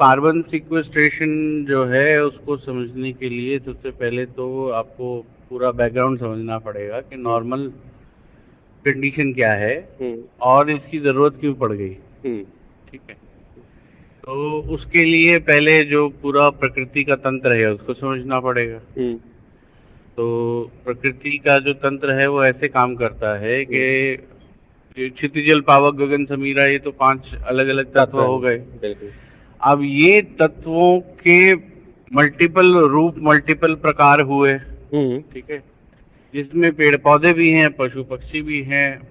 Carbon sequestration जो है उसको समझने के लिए सबसे पहले तो आपको पूरा बैकग्राउंड समझना पड़ेगा कि नॉर्मल कंडीशन क्या है हम्म। और इसकी ज़रूरत क्यों पड़ गई। हम्म। ठीक है? तो उसके लिए पहले जो पूरा प्रकृति का तंत्र है उसको समझना पड़ेगा। हम्म। तो प्रकृति का जो तंत्र है वो ऐसे काम करता है कि क्षितिजल पावक गगन समीरा ये तो पाँच अलग अलग तत्व हो गए। बिल्कुल। अब ये तत्वों के मल्टीपल रूप मल्टीपल प्रकार हुए। हम्म। ठीक है? जिसमें पेड़ पौधे भी हैं पशु पक्षी भी हैं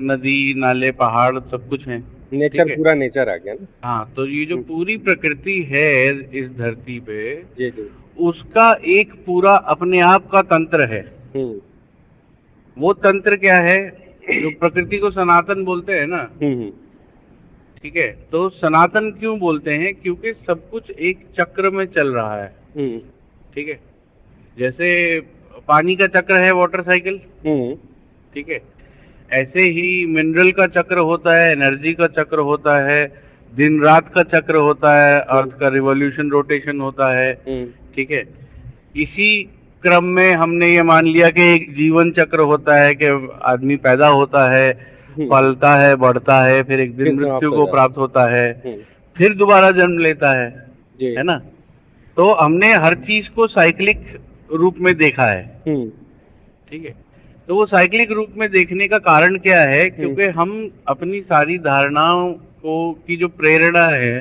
नदी नाले पहाड़ सब कुछ है। नेचर पूरा नेचर आ गया ना? हाँ तो ये जो हम्म। पूरी प्रकृति है इस धरती पे जी जी। उसका एक पूरा अपने आप का तंत्र है। हम्म। वो तंत्र क्या है? जो प्रकृति को सनातन बोलते हैं ना? ठीक है? तो सनातन क्यों बोलते हैं? क्योंकि सब कुछ एक चक्र में चल रहा है। हम्म। ठीक है? जैसे पानी का चक्र है वाटर साइकिल हम्म। ठीक है? ऐसे ही मिनरल का चक्र होता है एनर्जी का चक्र होता है दिन रात का चक्र होता है अर्थ का रिवॉल्यूशन रोटेशन होता है। हम्म। ठीक है? इसी क्रम में हमने ये मान लिया कि एक जीवन चक्र होता है कि आदमी पैदा होता है हम्म, पलता है बढ़ता है फिर एक दिन मृत्यु को प्राप्त होता है हम्म, फिर दोबारा जन्म लेता है है ना? तो हमने हर चीज़ को साइक्लिक रूप में देखा है। हम्म। ठीक है? तो वो साइक्लिक रूप में देखने का कारण क्या है? क्योंकि हम अपनी सारी धारणाओं को की जो प्रेरणा है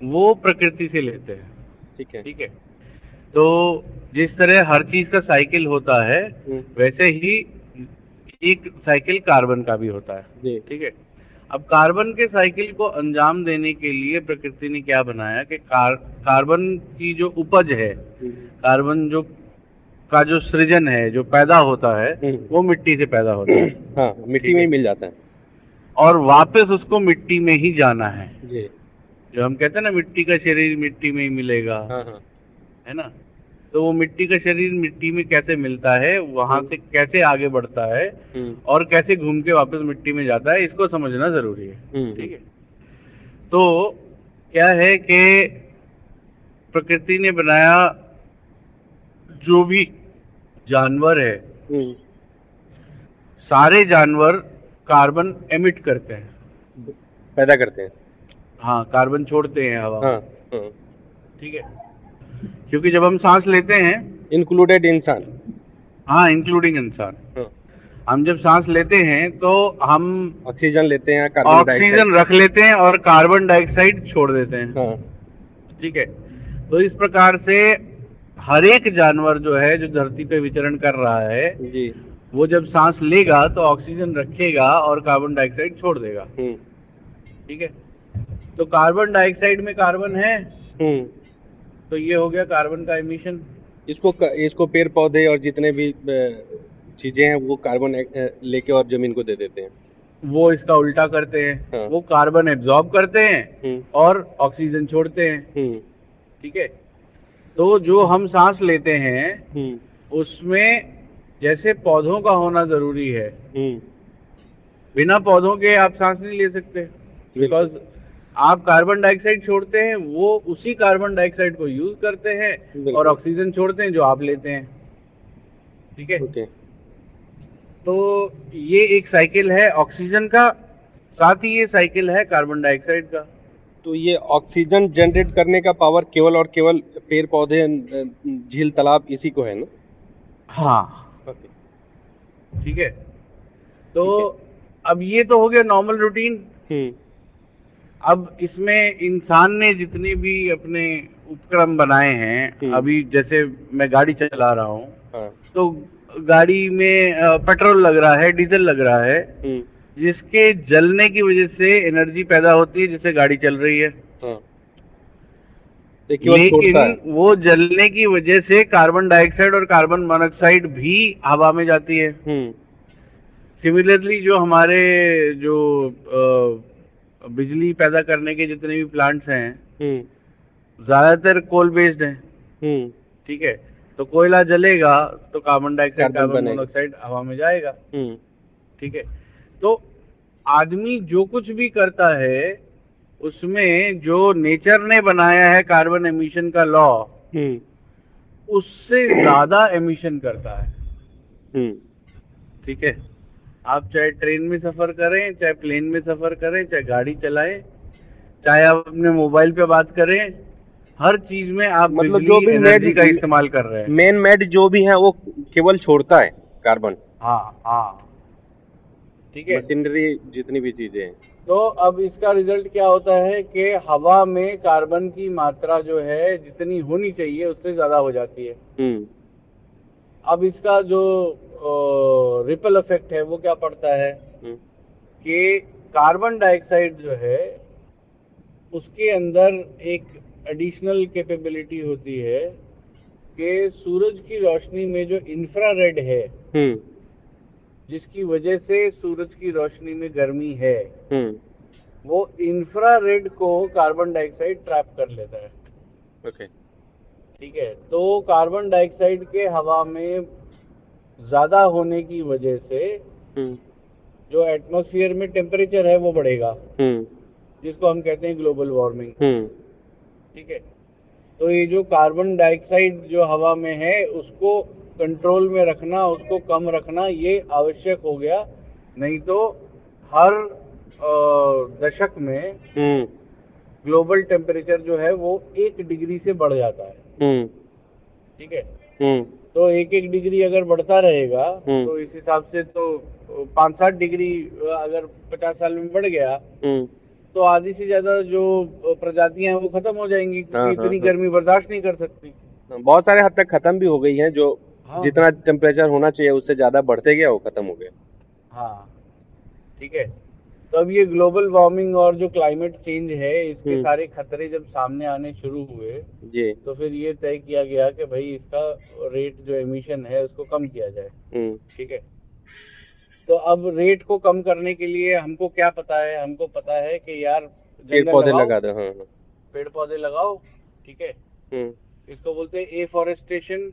वो प्रकृति से लेते हैं। ठीक है। ठीक है? तो जिस तरह हर चीज़ का साइकिल होता है वैसे ही एक साइकिल कार्बन का भी होता है। ठीक है? अब कार्बन के साइकिल को अंजाम देने के लिए प्रकृति ने क्या बनाया कि कार, कार्बन की जो उपज है कार्बन जो का जो सृजन है जो पैदा होता है हम्म, वो मिट्टी से पैदा होता है। हाँ मिट्टी में ही मिल जाता है। और वापस उसको मिट्टी में ही जाना है। जी। जो हम कहते हैं ना मिट्टी का शरीर मिट्टी में ही मिलेगा। हाँ हाँ। है ना? तो वो मिट्टी का शरीर मिट्टी में कैसे मिलता है वहाँ से कैसे आगे बढ़ता है हम्म, और कैसे घूम के वापस मिट्टी में जाता है इसको समझना ज़रूरी है हम्म, ठीक है? तो क्या है कि प्रकृति ने बनाया जो भी जानवर है हम्म, सारे जानवर कार्बन एमिट करते हैं। पैदा करते हैं। हाँ कार्बन छोड़ते हैं हवा हाँ हाँ। ठीक है? क्योंकि जब हम सांस लेते हैं इंक्लूडेड इंसान। हाँ इंक्लूडिंग इंसान। हाँ। हम जब सांस लेते हैं तो हम ऑक्सीजन लेते हैं कार्बन ऑक्सीजन रख लेते हैं और कार्बन डाइऑक्साइड छोड़ देते हैं। हाँ। ठीक है? तो इस प्रकार से हर एक जानवर जो है जो धरती पे विचरण कर रहा है जी। वो जब सांस लेगा तो ऑक्सीजन रखेगा और कार्बन डाइऑक्साइड छोड़ देगा। हम्म। ठीक है? तो कार्बन डाइऑक्साइड में कार्बन है? हम्म। तो ये हो गया कार्बन का एमिशन इसको इसको पेड़ पौधे और जितने भी चीज़ें हैं वो कार्बन लेके और ज़मीन को दे देते हैं। वो इसका उल्टा करते हैं। हाँ। वो कार्बन एब्जॉर्ब करते हैं हम्म। और ऑक्सीजन छोड़ते हैं। हम्म। ठीक है? तो जो हम सांस लेते हैं हम्म। उसमें जैसे पौधों का होना ज़रूरी है बिना पौधों के आप सांस नहीं ले सकते। बिकॉज़ आप कार्बन डाइऑक्साइड छोड़ते हैं वो उसी कार्बन डाइऑक्साइड को यूज़ करते हैं और ऑक्सीजन छोड़ते हैं जो आप लेते हैं। ठीक है? ओके। तो ये एक साइकिल है ऑक्सीजन का साथ ही ये साइकिल है कार्बन डाइऑक्साइड का। तो ये ऑक्सीजन जनरेट करने का पावर केवल और केवल पेड़ पौधे झील तालाब इसी को है ना? हाँ। ठीक है? तो अब ये तो हो गया नॉर्मल रूटीन हम्म। अब इसमें इंसान ने जितने भी अपने उपक्रम बनाए हैं हम्म। अभी जैसे मैं गाड़ी चला रहा हूँ हाँ। तो गाड़ी में पेट्रोल लग रहा है डीजल लग रहा है हम्म। जिसके जलने की वजह से एनर्जी पैदा होती है जिससे गाड़ी चल रही है। हाँ। है लेकिन वो जलने की वजह से कार्बन डाइऑक्साइड और कार्बन मोनोऑक्साइड भी हवा में जाती है। हम्म। सिमिलरली जो हमारे जो अ, बिजली पैदा करने के जितने भी प्लांट्स हैं हम्म। ज़्यादातर कोल बेस्ड हैं। हम्म। ठीक है? तो कोयला जलेगा तो कार्बन डाइऑक्साइड कार्बन मोनोऑक्साइड हवा में जाएगा। हम्म। ठीक है? तो आदमी जो कुछ भी करता है उसमें जो नेचर ने बनाया है कार्बन एमिशन का लॉ हम्म। उससे ज़्यादा एमिशन करता है। ठीक है? आप चाहे ट्रेन में सफ़र करें चाहे प्लेन में सफ़र करें चाहे गाड़ी चलाएँ चाहे आप अपने मोबाइल पे बात करें हर चीज़ में आप मतलब जो भी मेड- का इस्तेमाल कर रहे हैं। मेन मेड जो भी है वो केवल छोड़ता है कार्बन हाँ हाँ। ठीक है। मशीनरी जितनी भी चीज़ें हैं। तो अब इसका रिज़ल्ट क्या होता है कि हवा में कार्बन की मात्रा जो है जितनी होनी चाहिए उससे ज़्यादा हो जाती है। हम्म। अब इसका जो रिपल इफ़ेक्ट है वो क्या पड़ता है? हम्म। कि कार्बन डाइऑक्साइड जो है उसके अंदर एक एडिशनल कैपेबिलिटी होती है कि सूरज की रोशनी में जो इंफ्रारेड है हम्म। जिसकी वजह से सूरज की रोशनी में गर्मी है हम्म। वो इंफ्रारेड को कार्बन डाइऑक्साइड ट्रैप कर लेता है। Okay okay. ठीक है? तो कार्बन डाइऑक्साइड के हवा में ज़्यादा होने की वजह से हम्म। जो एटमॉस्फेयर में टेम्परेचर है वो बढ़ेगा। हम्म। जिसको हम कहते हैं ग्लोबल वार्मिंग हम्म। ठीक है? तो ये जो कार्बन डाइऑक्साइड जो हवा में है उसको कंट्रोल में रखना उसको कम रखना ये आवश्यक हो गया। नहीं तो हर दशक में ग्लोबल टेम्परेचर जो है वो एक डिग्री से बढ़ जाता है। ठीक है? तो एक एक डिग्री अगर बढ़ता रहेगा हम्म। तो इस हिसाब से तो पाँच सात डिग्री अगर पचास साल में बढ़ गया हम्म तो आधी से ज़्यादा जो प्रजातियाँ हैं वो खत्म हो जाएँगी हाँ, क्योंकि हाँ, इतनी हाँ। गर्मी बर्दाश्त नहीं कर सकती बहुत सारे हद तक खत्म भी हो गई हैं जो हाँ। जितना टेम्परेचर होना चाहिए उससे ज़्यादा बढ़ते गया वो खत्म हो गया हाँ ठीक है तो अब ये ग्लोबल वार्मिंग और जो क्लाइमेट चेंज है इसके हम्म। सारे खतरे जब सामने आने शुरू हुए जी। तो फिर ये तय किया गया कि भाई इसका रेट जो एमिशन है उसको कम किया जाए। हम्म। ठीक है? तो अब रेट को कम करने के लिए हमको क्या पता है? हमको पता है कि यार पेड़ पौधे लगा दो हाँ हाँ। पेड़ पौधे लगाओ ठीक है? हम्म। इसको बोलते हैं एफॉरेस्टेशन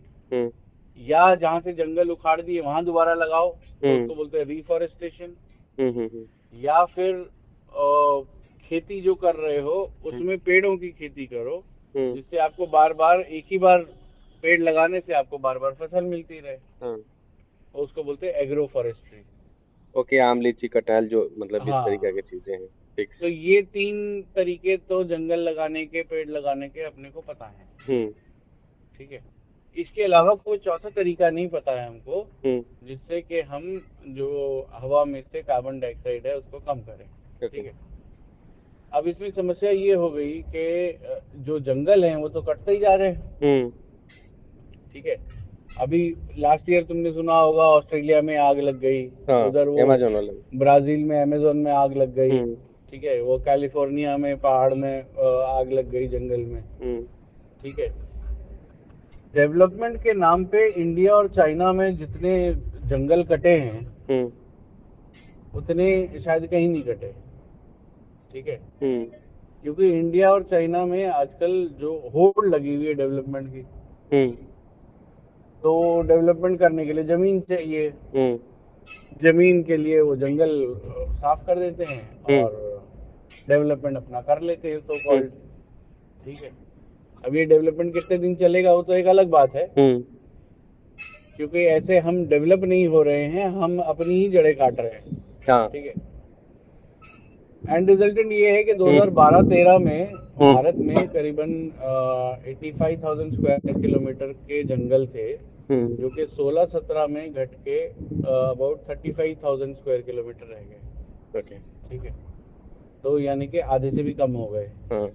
या जहाँ से जंगल उखाड़ दिए वहाँ दोबारा लगाओ तो। उसको बोलते हैं रिफॉरेस्टेशन या फिर अ, खेती जो कर रहे हो उसमें पेड़ों की खेती करो हम्म। जिससे आपको बार बार एक ही बार पेड़ लगाने से आपको बार बार फ़सल मिलती रहे। हाँ उसको बोलते हैं एग्रो फॉरेस्ट्री ओके आम लीची कटहल जो मतलब हाँ। इस। तरीके की चीज़ें हैं फिक्स तो ये तीन तरीके तो जंगल लगाने के पेड़ लगाने के अपने को पता है। हम्म। ठीक है? इसके अलावा कोई चौथा तरीका नहीं पता है हमको हम्म। जिससे कि हम जो हवा में से कार्बन डाइऑक्साइड है उसको कम करें। ठीक है? अब इसमें समस्या ये हो गई कि जो जंगल हैं वो तो कटते ही जा रहे हैं। हम्म। ठीक है? अभी लास्ट ईयर तुमने सुना होगा ऑस्ट्रेलिया में आग लग गई। हाँ उधर वो ब्राज़ील में अमेजोन में आग लग गई। हम्म। ठीक है? वो कैलिफ़ोर्निया में पहाड़ में आग लग गई जंगल में। ठीक है? डेवलपमेंट के नाम पे इंडिया और चाइना में जितने जंगल कटे हैं हम्म। उतने शायद कहीं नहीं कटे। ठीक है? हम्म। क्योंकि इंडिया और चाइना में आजकल जो होड़ लगी हुई है डेवलपमेंट की हम्म। तो डेवलपमेंट करने के लिए ज़मीन चाहिए। ज़मीन के लिए वो जंगल साफ़ कर देते हैं। और डेवलपमेंट अपना कर लेते हैं सो कॉल्ड ठीक है? अब ये डेवलपमेंट कितने दिन चलेगा वो तो एक अलग बात है। हम्म। क्योंकि ऐसे हम डेवलप नहीं हो रहे हैं हम अपनी ही जड़ें काट रहे हैं। हाँ। ठीक है? एंड रिजल्टेंट ये है कि 2012-13 में हम्म। भारत में करीबन eighty five thousand square kilometre के जंगल थे हम्म। जो कि 16-17 में घट के about thirty five thousand square kilometre रह गए। ठीक है? तो यानी कि आधे से भी कम हो गए। हाँ।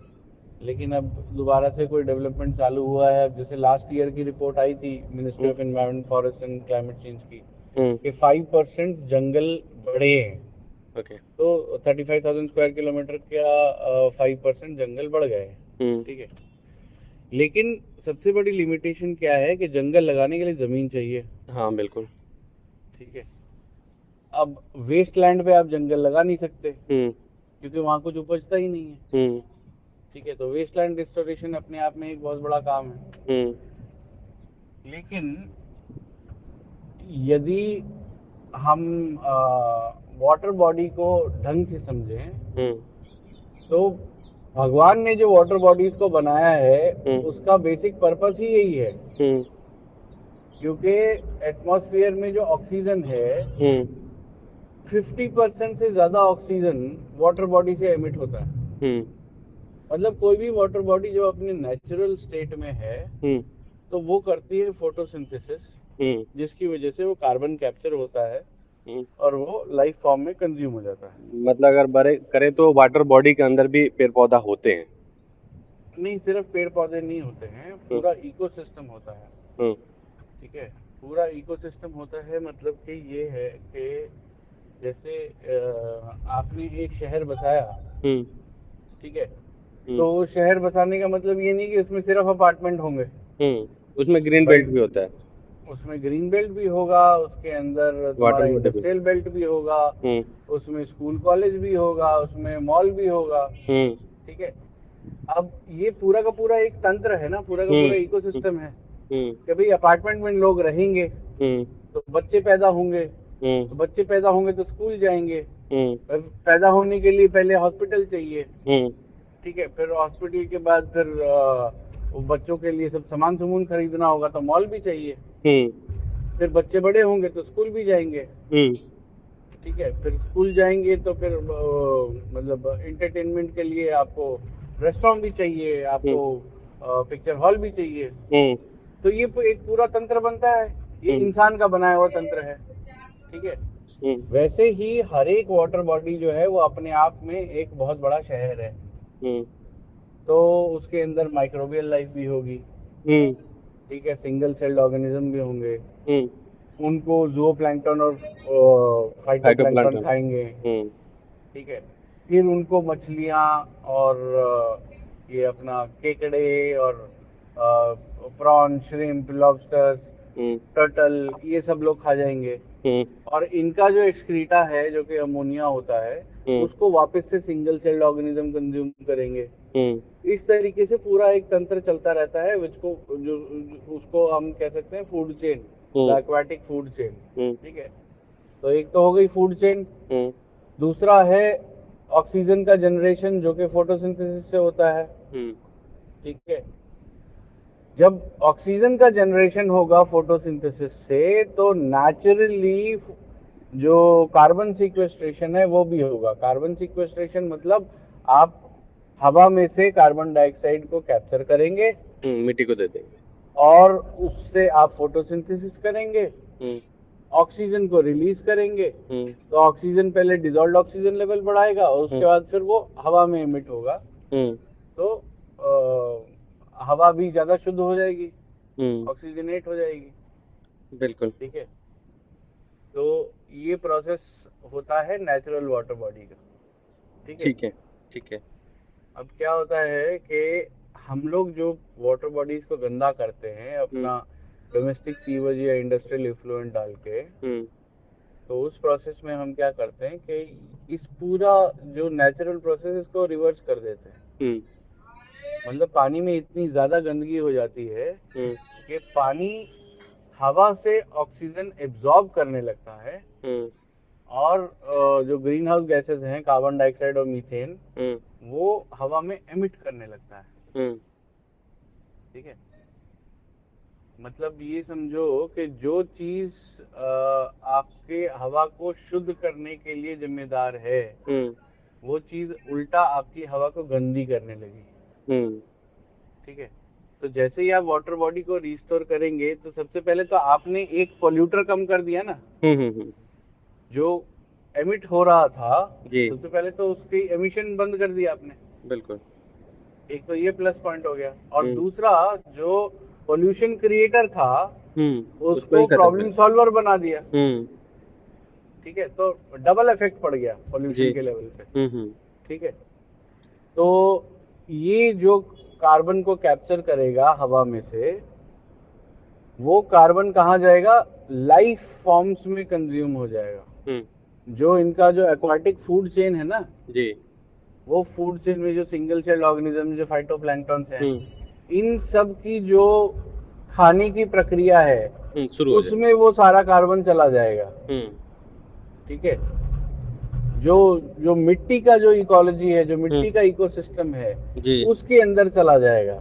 लेकिन अब दोबारा से कोई डेवलपमेंट चालू हुआ है? अब जैसे लास्ट ईयर की रिपोर्ट आई थी ministry of environment forest and climate change की हम्म। कि फाइव परसेंट जंगल बढ़े हैं। ओके तो thirty five thousand square kilometre का फाइव परसेंट जंगल बढ़ गए हम्म। ठीक है। लेकिन सबसे बड़ी लिमिटेशन क्या है कि जंगल लगाने के लिए ज़मीन चाहिए? हाँ बिल्कुल। ठीक है। अब वेस्ट लैंड पे आप जंगल लगा नहीं सकते। हम्म। क्योंकि वहाँ कुछ उपजता ही नहीं है। ठीक है तो वेस्ट लैंड रिस्टोरेशन अपने आप में एक बहुत बड़ा काम है। हम्म। लेकिन यदि हम वाटर बॉडी को ढंग से समझें हम्म। तो भगवान ने जो वाटर बॉडीज को बनाया है हम्म। उसका बेसिक पर्पस ही यही है। हम्म। क्योंकि एटमॉस्फेयर में जो ऑक्सीजन है हम्म। 50 परसेंट से ज़्यादा ऑक्सीजन वाटर बॉडी से एमिट होता है। मतलब कोई भी वाटर बॉडी जो अपने नेचुरल स्टेट में है हम्म। तो वो करती है फोटोसिंथेसिस हम्म। जिसकी वजह से वो कार्बन कैप्चर होता है हम्म। और वो लाइफ फॉर्म में कंज्यूम हो जाता है। मतलब अगर बड़े करें तो वाटर बॉडी के अंदर भी पेड़ पौधा होते हैं। नहीं सिर्फ़ पेड़ पौधे नहीं होते हैं पूरा इकोसिस्टम होता है। ठीक है? पूरा इकोसिस्टम होता है मतलब कि ये है कि जैसे आपने एक शहर बसाया ठीक है। तो शहर बसाने का मतलब ये नहीं कि उसमें सिर्फ़ अपार्टमेंट होंगे। हम्म उसमें ग्रीन बेल्ट भी होता है। उसमें ग्रीन बेल्ट भी होगा उसके अंदर। इंडस्ट्रियल बेल्ट भी। होगा हम्म। उसमें स्कूल कॉलेज भी होगा उसमें मॉल भी होगा। हम्म। ठीक है? अब ये पूरा का पूरा एक तंत्र है ना पूरा का हम्म। पूरा इकोसिस्टम है हम्म। कि भाई अपार्टमेंट में लोग रहेंगे हम्म। तो बच्चे पैदा होंगे। हम्म। तो बच्चे पैदा होंगे तो स्कूल जाएँगे। हम्म। पैदा होने के लिए पहले हॉस्पिटल चाहिए। हम्म। ठीक है फिर हॉस्पिटल के बाद फिर बच्चों के लिए सब सामान सामून खरीदना होगा तो मॉल भी चाहिए। हम्म। फिर बच्चे बड़े होंगे तो स्कूल भी जाएँगे। हम्म। ठीक है फिर स्कूल जाएँगे तो फिर मतलब इंटरटेनमेंट के लिए आपको रेस्टोरेंट भी चाहिए आपको पिक्चर हॉल भी चाहिए। हम्म। तो ये एक पूरा तंत्र बनता है। ये हम्म। इंसान का बनाया हुआ तंत्र है। ठीक है? हम्म। वैसे ही हर एक वाटर बॉडी जो है वो अपने आप में एक बहुत बड़ा शहर है। हम्म। तो उसके अंदर माइक्रोबियल लाइफ भी होगी। हम्म। ठीक है सिंगल सेल्ड ऑर्गेनिज्म भी होंगे। हम्म। उनको जूओ प्लैंकटन और फाइटोप्लैंकटन खाएँगे। हम्म। ठीक है। फिर उनको मछलियाँ और अ, ये अपना केकड़े और प्रॉन श्रिम्प लॉबस्टर्स हम्म। टर्टल ये सब लोग खा जाएँगे। हम्म। और इनका जो एक्सक्रीटा है जो कि अमोनिया होता है। उसको वापस से सिंगल सेल्ड ऑर्गेनिज्म कंज्यूम करेंगे। हम्म। इस तरीके से पूरा एक तंत्र चलता रहता है जिसको जो उसको हम कह सकते हैं फ़ूड चेन हम्म। एक्वाटिक फ़ूड चेन हम्म। ठीक है? तो एक तो हो गई फ़ूड चेन हम्म। दूसरा है ऑक्सीजन का जनरेशन जो कि फोटोसिंथेसिस से होता है। हम्म। ठीक है? जब ऑक्सीजन का जनरेशन होगा फोटोसिंथेसिस से तो नेचुरली जो कार्बन सिक्वेस्ट्रेशन है वो भी होगा। कार्बन सिक्वेस्ट्रेशन मतलब आप हवा में से कार्बन डाइऑक्साइड को कैप्चर करेंगे हम्म, मिट्टी को दे देंगे। और उससे आप फोटोसिंथेसिस करेंगे। हम्म। ऑक्सीजन को रिलीज़ करेंगे। हम्म। तो ऑक्सीजन पहले डिजोल्व ऑक्सीजन लेवल बढ़ाएगा और उसके हम्म। बाद फिर वो हवा में इमिट होगा। हम्म। तो अ, हवा भी ज़्यादा शुद्ध हो जाएगी। हम्म। ऑक्सीजनेट हो जाएगी। बिल्कुल। ठीक है? तो ये प्रोसेस होता है नेचुरल वाटर बॉडी का। ठीक है? ठीक है ठीक है। अब क्या होता है कि हम लोग जो वाटर बॉडीज को गंदा करते हैं अपना डोमेस्टिक सीवेज या इंडस्ट्रियल इफ्लुएंट डाल के हम्म। तो उस प्रोसेस में हम क्या करते हैं कि इस पूरा जो नेचुरल प्रोसेस इसको रिवर्स कर देते हैं। हम्म। मतलब पानी में इतनी ज़्यादा गंदगी हो जाती है हम्म। कि पानी हवा से ऑक्सीजन एब्जॉर्ब करने लगता है हम्म। और जो ग्रीन हाउस गैसेस हैं कार्बन डाइऑक्साइड और मीथेन हम्म। वो हवा में एमिट करने लगता है। हम्म। ठीक है? मतलब ये समझो कि जो चीज़ आपके हवा को शुद्ध करने के लिए जिम्मेदार है वो चीज़ उल्टा आपकी हवा को गंदी करने लगी। ठीक है? तो जैसे ही आप वाटर बॉडी को रिस्टोर करेंगे तो सबसे पहले तो आपने एक पोल्यूटर कम कर दिया ना। हम्म हम्म जो एमिट हो रहा था जी। सबसे पहले तो उसकी एमिशन बंद कर दिया आपने। बिल्कुल। एक तो ये प्लस पॉइंट हो गया। और हम्म। दूसरा जो पोल्यूशन क्रिएटर था हम्म उसको प्रॉब्लम सॉल्वर बना दिया। हम्म। ठीक है तो डबल इफ़ेक्ट पड़ गया। पोल्यूशन के लेवल पे। हम्म हम्म। ठीक है। तो ये जो कार्बन को कैप्चर करेगा हवा में से वो कार्बन कहाँ जाएगा? लाइफ फॉर्म्स में कंज्यूम हो जाएगा। हम्म। जो इनका जो एक्वाटिक फ़ूड चेन है ना जी। वो फ़ूड चेन में जो सिंगल सेल ऑर्गेनिज्म जो फाइटोप्लैंक्टन हैं हम्म। इन सब की जो खाने की प्रक्रिया है हम्म उसमें वो सारा कार्बन चला जाएगा। ठीक है? जो जो मिट्टी का जो इकोलॉजी है जो मिट्टी हम्म। का इकोसिस्टम है जी। उसके अंदर चला जाएगा।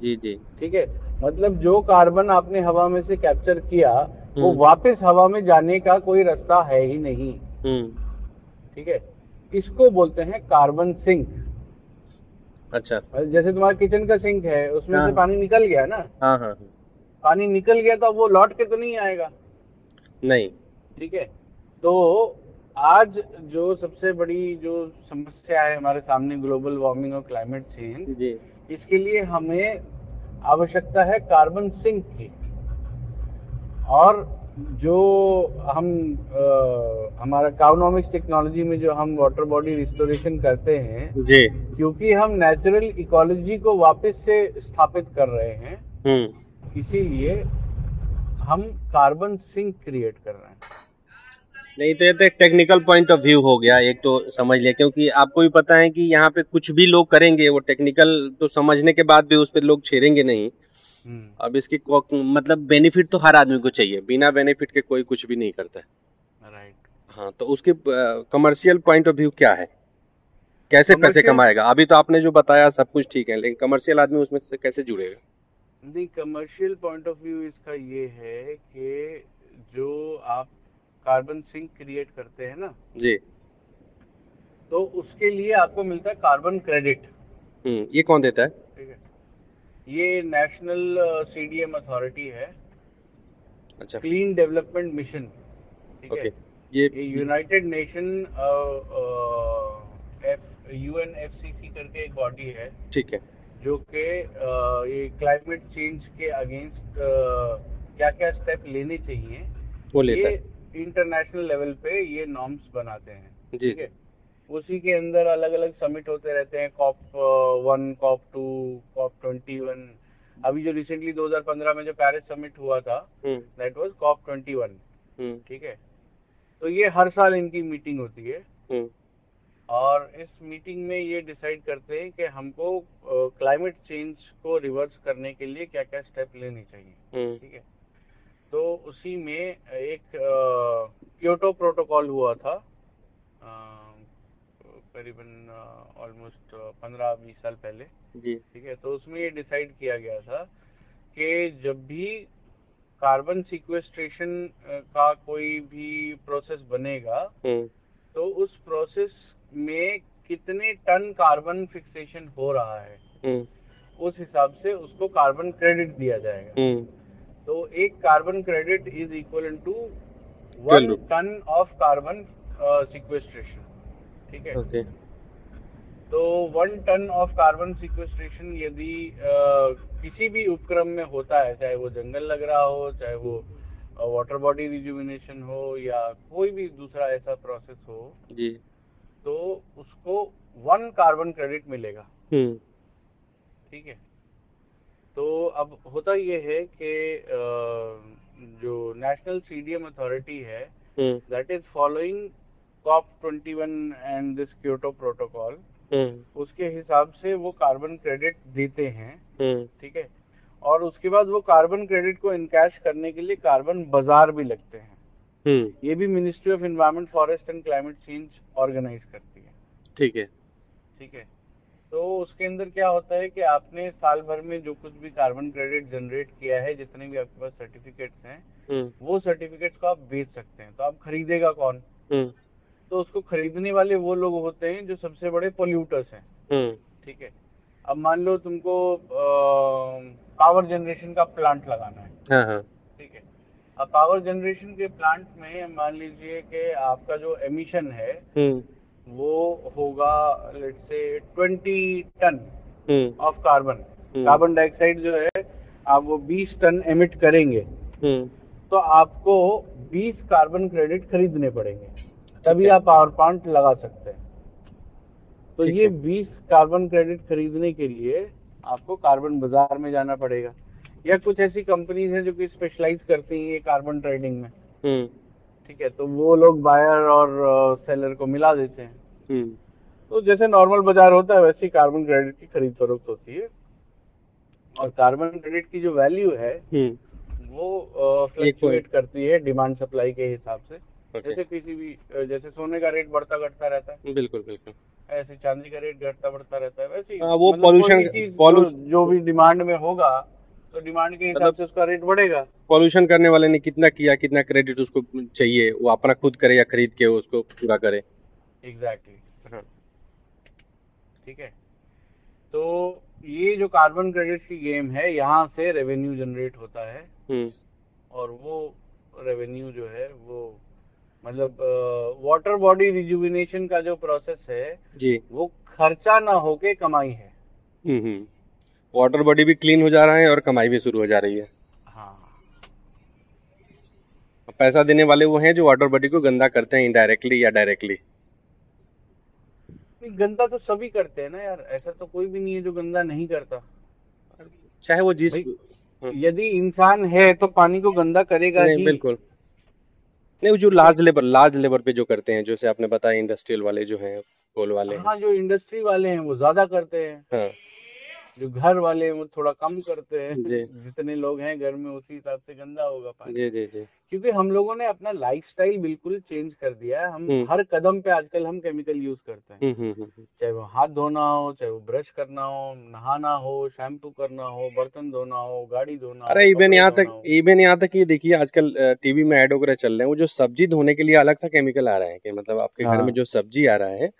जी जी। ठीक है? मतलब जो कार्बन आपने हवा में से कैप्चर किया वो हम्म। वापस हवा में जाने का कोई रास्ता है ही नहीं। हम्म। ठीक है? इसको बोलते हैं कार्बन सिंक अच्छा। जैसे तुम्हारा किचन का सिंक है उसमें हाँ। से पानी निकल गया ना? हाँ हाँ पानी निकल गया तो वो लौट के तो नहीं आएगा। नहीं। ठीक है? तो आज जो सबसे बड़ी जो समस्या है हमारे सामने ग्लोबल वार्मिंग और क्लाइमेट चेंज जी। इसके लिए हमें आवश्यकता है कार्बन सिंक की। और जो हम अ, हमारा काउनॉमिक्स टेक्नोलॉजी में जो हम वाटर बॉडी रिस्टोरेशन करते हैं जी। क्योंकि हम नेचुरल इकोलॉजी को वापस से स्थापित कर रहे हैं हम्म। इसीलिए हम कार्बन सिंक क्रिएट कर रहे हैं। नहीं तो ये तो एक टेक्निकल पॉइंट ऑफ़ व्यू हो गया एक तो समझ लिया क्योंकि आपको भी पता है कि यहाँ पे कुछ भी लोग करेंगे वो टेक्निकल तो समझने के बाद भी उस पर लोग छेड़ेंगे नहीं। अब इसकी मतलब बेनिफिट तो हर आदमी को चाहिए बिना बेनिफिट के कोई कुछ भी नहीं करता है। राइट हाँ तो उसके कमर्शियल पॉइंट ऑफ़ व्यू क्या है? कैसे पैसे कमाएगा? अभी तो आपने जो बताया सब कुछ ठीक है लेकिन कमर्शियल आदमी उसमें से कैसे जुड़ेगा? नहीं कमर्शियल पॉइंट ऑफ़ व्यू इसका ये है कि जो आप कार्बन सिंक क्रिएट करते हैं ना? जी। तो उसके लिए आपको मिलता है कार्बन क्रेडिट। हम्म ये कौन देता है? ठीक है। ये नेशनल सीडीएम अथॉरिटी है। अच्छा। Clean development mission. ठीक है। ये यूनाइटेड नेशन यूएन एफसीसी करके एक बॉडी है। ठीक है। जो कि ये क्लाइमेट चेंज के अगेंस्ट क्या क्या स्टेप लेने चाहिए। वो लेता ये है। इंटरनेशनल लेवल पे ये नॉर्म्स बनाते हैं ठीक है? उसी के अंदर अलग अलग समिट होते रहते हैं COP one COP two COP twenty one अभी जो रिसेंटली 2015 में जो पेरिस समिट हुआ था that was COP twenty one ठीक है? तो ये हर साल इनकी मीटिंग होती है। हम्म। और इस मीटिंग में ये डिसाइड करते हैं कि हमको क्लाइमेट चेंज को रिवर्स करने के लिए क्या क्या स्टेप लेने चाहिए हम्म। ठीक है? तो उसी में एक क्योटो प्रोटोकॉल हुआ था। करीबन ऑलमोस्ट पंद्रह बीस साल पहले। जी। ठीक है तो उसमें ये डिसाइड किया गया था कि जब भी कार्बन सिक्वेस्ट्रेशन का कोई भी प्रोसेस बनेगा हम्म। तो उस प्रोसेस में कितने टन कार्बन फिक्सेशन हो रहा है हम्म। उस हिसाब से उसको कार्बन क्रेडिट दिया जाएगा। तो एक carbon credit is equal to one. Ton of carbon sequestration ठीक है? ओके तो one ton of carbon sequestration यदि किसी भी उपक्रम में होता है चाहे वो जंगल लग रहा हो चाहे वो वाटर बॉडी रिज्यूमिनेशन हो या कोई भी दूसरा ऐसा प्रोसेस हो जी। तो उसको वन कार्बन क्रेडिट मिलेगा। हम्म। ठीक है? तो अब होता ये है कि जो नेशनल सीडीएम अथॉरिटी है that is following COP 21 and this Kyoto protocol उसके हिसाब से वो कार्बन क्रेडिट देते हैं हम्म। ठीक है? और उसके बाद वो कार्बन क्रेडिट को इनकैश करने के लिए कार्बन बाज़ार भी लगते हैं। हम्म। ये भी ministry of environment forest and climate change organise करती है। ठीक है। ठीक है? तो उसके अंदर क्या होता है कि आपने साल भर में जो कुछ भी कार्बन क्रेडिट जनरेट किया है जितने भी आपके पास सर्टिफिकेट्स हैं हम्म। वो सर्टिफिकेट्स को आप बेच सकते हैं। तो आप खरीदेगा कौन? हम्म। तो उसको खरीदने वाले वो लोग होते हैं जो सबसे बड़े पोल्यूटर्स हैं। हम्म। ठीक है? अब मान लो तुमको पावर जनरेशन का प्लांट लगाना है। हाँ हाँ। ठीक है? अब पावर जनरेशन के प्लांट में मान लीजिए कि आपका जो एमिशन है वो होगा लेट से 20 ton of carbon. Carbon dioxide जो है आप वो 20 टन एमिट करेंगे। हम्म। तो आपको 20 कार्बन क्रेडिट खरीदने पड़ेंगे। तभी आप पावर प्लांट लगा सकते हैं। तो ये बीस कार्बन क्रेडिट खरीदने के लिए आपको कार्बन बाज़ार में जाना पड़ेगा। या कुछ ऐसी कंपनीज़ हैं जो कि स्पेशलाइज करती हैं ये कार्बन ट्रेडिंग में। हम्म। ठीक है तो वो लोग बायर और सेलर को मिला देते हैं। हम्म। तो जैसे नॉर्मल बाज़ार होता है वैसे ही कार्बन क्रेडिट की खरीद फरोख्त होती है। और कार्बन क्रेडिट की जो वैल्यू है हम्म। वो फ्लक्चुएट करती है डिमांड सप्लाई के हिसाब से। जैसे किसी भी जैसे सोने का रेट बढ़ता घटता रहता है। बिल्कुल बिल्कुल। ऐसे चांदी का रेट घटता बढ़ता रहता है वैसे ही। हाँ, वो मतलब pollu- जो, जो भी डिमांड में होगा तो डिमांड के हिसाब मतलब- से उसका रेट बढ़ेगा। पॉल्यूशन करने वाले ने कितना किया कितना क्रेडिट उसको चाहिए वो अपना खुद करे या खरीद के उसको पूरा करे? एग्जैक्टली हाँ। ठीक है? तो ये जो कार्बन क्रेडिट की गेम है यहाँ से रेवेन्यू जनरेट होता है। हम्म। और वो रेवेन्यू जो है वो मतलब वाटर बॉडी रिजुविनेशन का जो प्रोसेस है जी। वो खर्चा ना होके कमाई है। हम्म हम्म। वाटर बॉडी भी क्लीन हो जा रहा है और कमाई भी शुरू हो जा रही है। हाँ। पैसा देने वाले वो हैं जो वाटर बॉडी को गंदा करते हैं इनडायरेक्टली या डायरेक्टली गंदा तो सभी करते हैं ना यार ऐसा तो कोई भी नहीं है जो गंदा नहीं करता। चाहे वो जिस हाँ। यदि इंसान है तो पानी को गंदा करेगा नहीं बिल्कुल। नहीं जो लार्ज लेबर लार्ज लेबर पे जो करते हैं जैसे आपने बताया इंडस्ट्रियल वाले जो हैं कोल वाले। हाँ जो इंडस्ट्री वाले हैं वो ज़्यादा करते हैं। हाँ। जो घर वाले हैं वो थोड़ा कम करते हैं। जितने लोग हैं घर में उसी हिसाब से गंदा होगा पानी। जी जी जी। क्योंकि हम लोगों ने अपना लाइफस्टाइल बिल्कुल चेंज कर दिया है। हम हम्म। हर कदम पे आजकल हम केमिकल यूज़ करते हैं। हम्म हम्म चाहे वो हाथ धोना हो चाहे वो ब्रश करना हो नहाना हो शैम्पू करना हो बर्तन धोना हो गाड़ी धोना अरे हो इवन यहाँ तक हो। इवन यहाँ तक ये देखिए आजकल टीवी में एड वगैरह चल रहे हैं। वो जो सब्ज़ी धोने के लिए अलग सा केमिकल आ रहा है कि मतलब आपके घर हाँ। में जो सब्ज़ी आ रहा है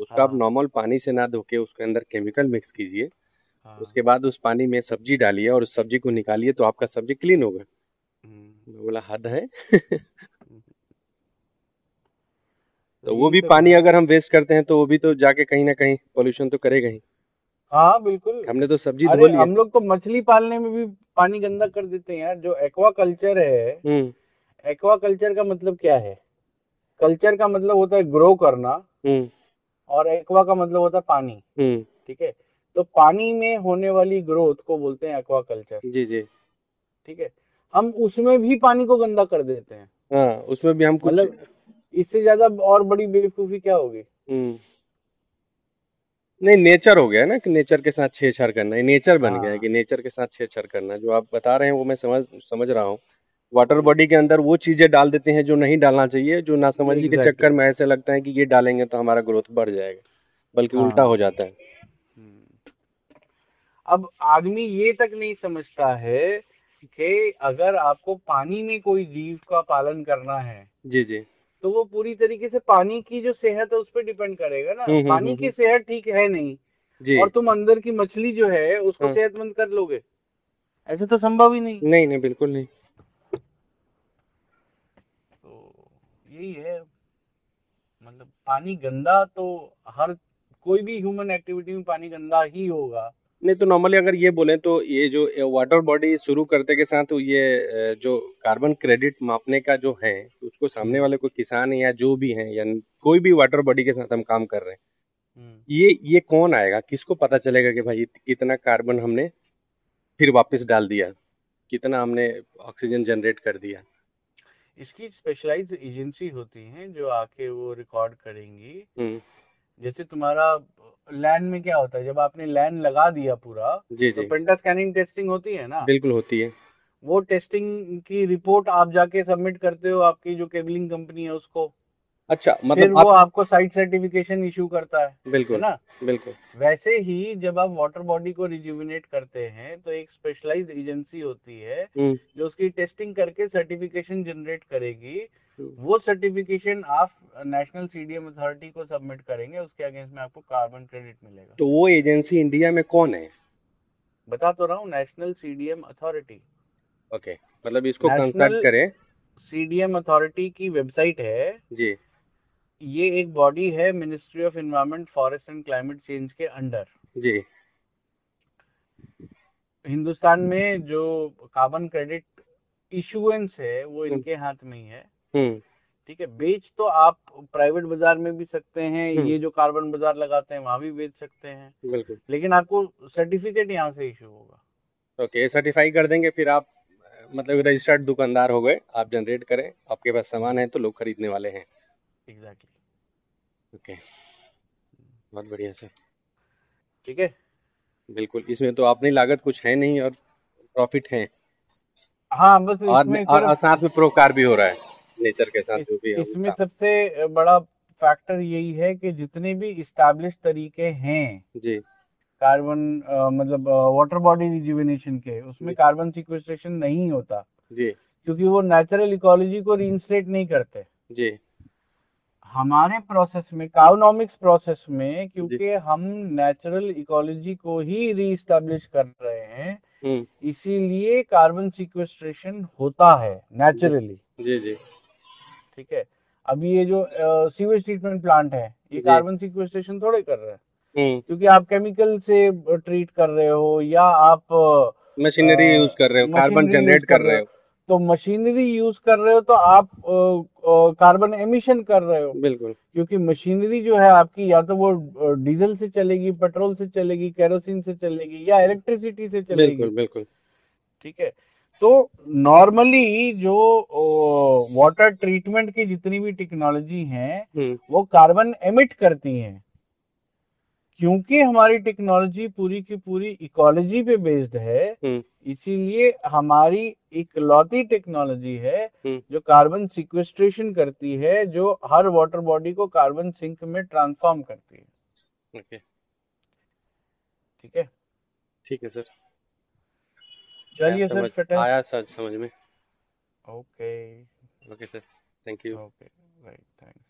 उसका आप हाँ। नॉर्मल पानी से ना धो के उसके अंदर केमिकल मिक्स कीजिए। हाँ, उसके बाद उस पानी में सब्ज़ी डालिए और उस सब्ज़ी को निकालिए तो आपका सब्ज़ी क्लीन होगा हम्म। मैं बोला हद है। तो तो वो भी पानी अगर हम वेस्ट करते हैं तो वो भी तो जाके कहीं ना कहीं पोल्यूशन तो करेगा ही। हाँ बिल्कुल। हमने तो सब्ज़ी धो लिया हम लोग तो मछली पालने में भी पानी गंदा कर देते हैं यार। जो एक्वा कल्चर है हम्म। एक्वा कल्चर का मतलब क्या है? कल्चर का मतलब होता है ग्रो करना हम्म। और एक्वा का मतलब होता है पानी। हम्म। ठीक है? तो पानी में होने वाली ग्रोथ को बोलते हैं एक्वा कल्चर जी जी। ठीक है? हम उसमें भी पानी को गंदा कर देते हैं। हाँ उसमें भी हम कुछ मतलब इससे ज़्यादा और बड़ी बेवकूफ़ी क्या होगी? हम्म। नहीं नेचर हो गया ना कि नेचर के साथ छेड़छाड़ करना। है नेचर बन गया है हाँ। कि नेचर के साथ छेड़छाड़ करना। जो आप बता रहे हैं वो मैं समझ समझ रहा हूँ। वाटर बॉडी के अंदर वो चीज़ें डाल देते हैं जो नहीं डालना चाहिए जो ना समझी के चक्कर में ऐसे लगता है कि ये डालेंगे तो हमारा ग्रोथ बढ़ जाएगा। बल्कि हाँ। उल्टा हो जाता है। अब आदमी ये तक नहीं समझता है कि अगर आपको पानी में कोई जीव का पालन करना है जी जी। तो वो पूरी तरीके से पानी की जो सेहत है उस पर डिपेंड करेगा ना। हम्म, हम्म, पानी हम्म, की सेहत ठीक है नहीं जी। और तुम अंदर की मछली जो है उसको हाँ। सेहतमंद कर लोगे? ऐसे तो संभव ही नहीं। नहीं नहीं बिल्कुल नहीं। तो यही है। मतलब पानी गंदा तो हर कोई भी ह्यूमन एक्टिविटी में पानी गंदा ही होगा। नहीं तो नॉर्मली अगर ये बोले तो ये जो वाटर बॉडी शुरू करते के साथ ये जो कार्बन क्रेडिट मापने का जो है उसको सामने वाले कोई किसान या जो भी हैं या कोई भी वाटर बॉडी के साथ हम काम कर रहे हैं हम्म। ये ये कौन आएगा? किसको पता चलेगा कि भाई कितना कार्बन हमने फिर वापस डाल दिया? कितना हमने ऑक्सीजन जनरेट कर दिया? इसकी स्पेशलाइज्ड एजेंसी होती हैं जो आके वो रिकॉर्ड करेंगी। हम्म। जैसे तुम्हारा लैंड में क्या होता है? जब आपने लैंड लगा दिया पूरा जी तो जी। पेंटा स्कैनिंग टेस्टिंग होती है ना? बिल्कुल होती है। वो टेस्टिंग की रिपोर्ट आप जाके सबमिट करते हो आपकी जो केबलिंग कंपनी है उसको। अच्छा मतलब फिर मतलब वो आप आपको साइट सर्टिफिकेशन इशू करता है है बिल्कुल ना? बिल्कुल। वैसे ही जब आप वाटर बॉडी को रिजुविनेट करते हैं तो एक स्पेशलाइज्ड एजेंसी होती है हम्म। जो उसकी टेस्टिंग करके सर्टिफिकेशन जनरेट करेगी। वो सर्टिफिकेशन आप नेशनल सीडीएम अथॉरिटी को सबमिट करेंगे उसके अगेंस्ट में आपको कार्बन क्रेडिट मिलेगा। तो वो एजेंसी इंडिया में कौन है? बता तो रहा हूँ नेशनल सीडीएम अथॉरिटी ओके मतलब इसको कंसल्ट करें। सीडीएम अथॉरिटी की वेबसाइट है। जी। ये एक बॉडी है ministry of environment forest and climate change के अंडर जी। हिंदुस्तान में जो कार्बन क्रेडिट इशुएंस है वो इनके हाथ में ही है। ठीक है बेच तो आप प्राइवेट बाज़ार में भी सकते हैं हम्म। ये जो कार्बन बाज़ार लगाते हैं वहाँ भी बेच सकते हैं। बिल्कुल। लेकिन आपको सर्टिफिकेट यहाँ से इशू होगा। ओके सर्टिफाई कर देंगे फिर आप मतलब रजिस्टर्ड दुकानदार हो गए आप जनरेट करें आपके पास सामान है तो लोग खरीदने वाले हैं। एग्जैक्टली ओके बहुत बढ़िया सर ठीक है? बिल्कुल इसमें तो अपनी लागत कुछ है नहीं और प्रॉफिट है। हाँ बस और, और साथ में प्रोकार भी हो रहा है। नेचर के साथ इस, जो भी इसमें सबसे बड़ा फैक्टर यही है कि जितने भी इस्टेब्लिश तरीके हैं जी। कार्बन मतलब वाटर बॉडी रिजुविनेशन के उसमें कार्बन सिक्वेस्ट्रेशन नहीं होता। जी। क्योंकि वो नेचुरल इकोलॉजी को रीइंस्टेट नहीं करते। जी। हमारे प्रोसेस में काउनॉमिक्स प्रोसेस में क्योंकि हम नेचुरल इकोलॉजी को ही रीस्टैब्लिश कर रहे हैं हम्म। इसीलिए कार्बन सिक्वेस्ट्रेशन होता है नेचुरली जी जी। ठीक है? अभी ये जो सीवेज ट्रीटमेंट प्लांट है ये कार्बन सिक्वेस्ट्रेशन थोड़े कर रहे हैं। हम्म। क्योंकि आप केमिकल से ट्रीट कर रहे हो या आप मशीनरी यूज़ कर रहे हो कार्बन जनरेट कर रहे हो। तो मशीनरी यूज़ कर रहे हो तो आप कार्बन एमिशन कर रहे हो। बिल्कुल। क्योंकि मशीनरी जो है आपकी या तो वो डीजल से चलेगी पेट्रोल से चलेगी केरोसिन से चलेगी या इलेक्ट्रिसिटी से चलेगी। बिल्कुल बिल्कुल। ठीक है? तो नॉर्मली जो वाटर ट्रीटमेंट की जितनी भी टेक्नोलॉजी हैं हम्म। वो कार्बन एमिट करती है। क्योंकि हमारी टेक्नोलॉजी पूरी की पूरी इकोलॉजी पे बेस्ड है हम्म। इसीलिए हमारी इकलौती टेक्नोलॉजी है हम्म। जो कार्बन सिक्वेस्ट्रेशन करती है जो हर वाटर बॉडी को कार्बन सिंक में ट्रांसफॉर्म करती है। ठीक है? ठीक है सर चलिए सर फिट है आया सर समझ में। Okay. Okay sir thank you. Okay right thanks.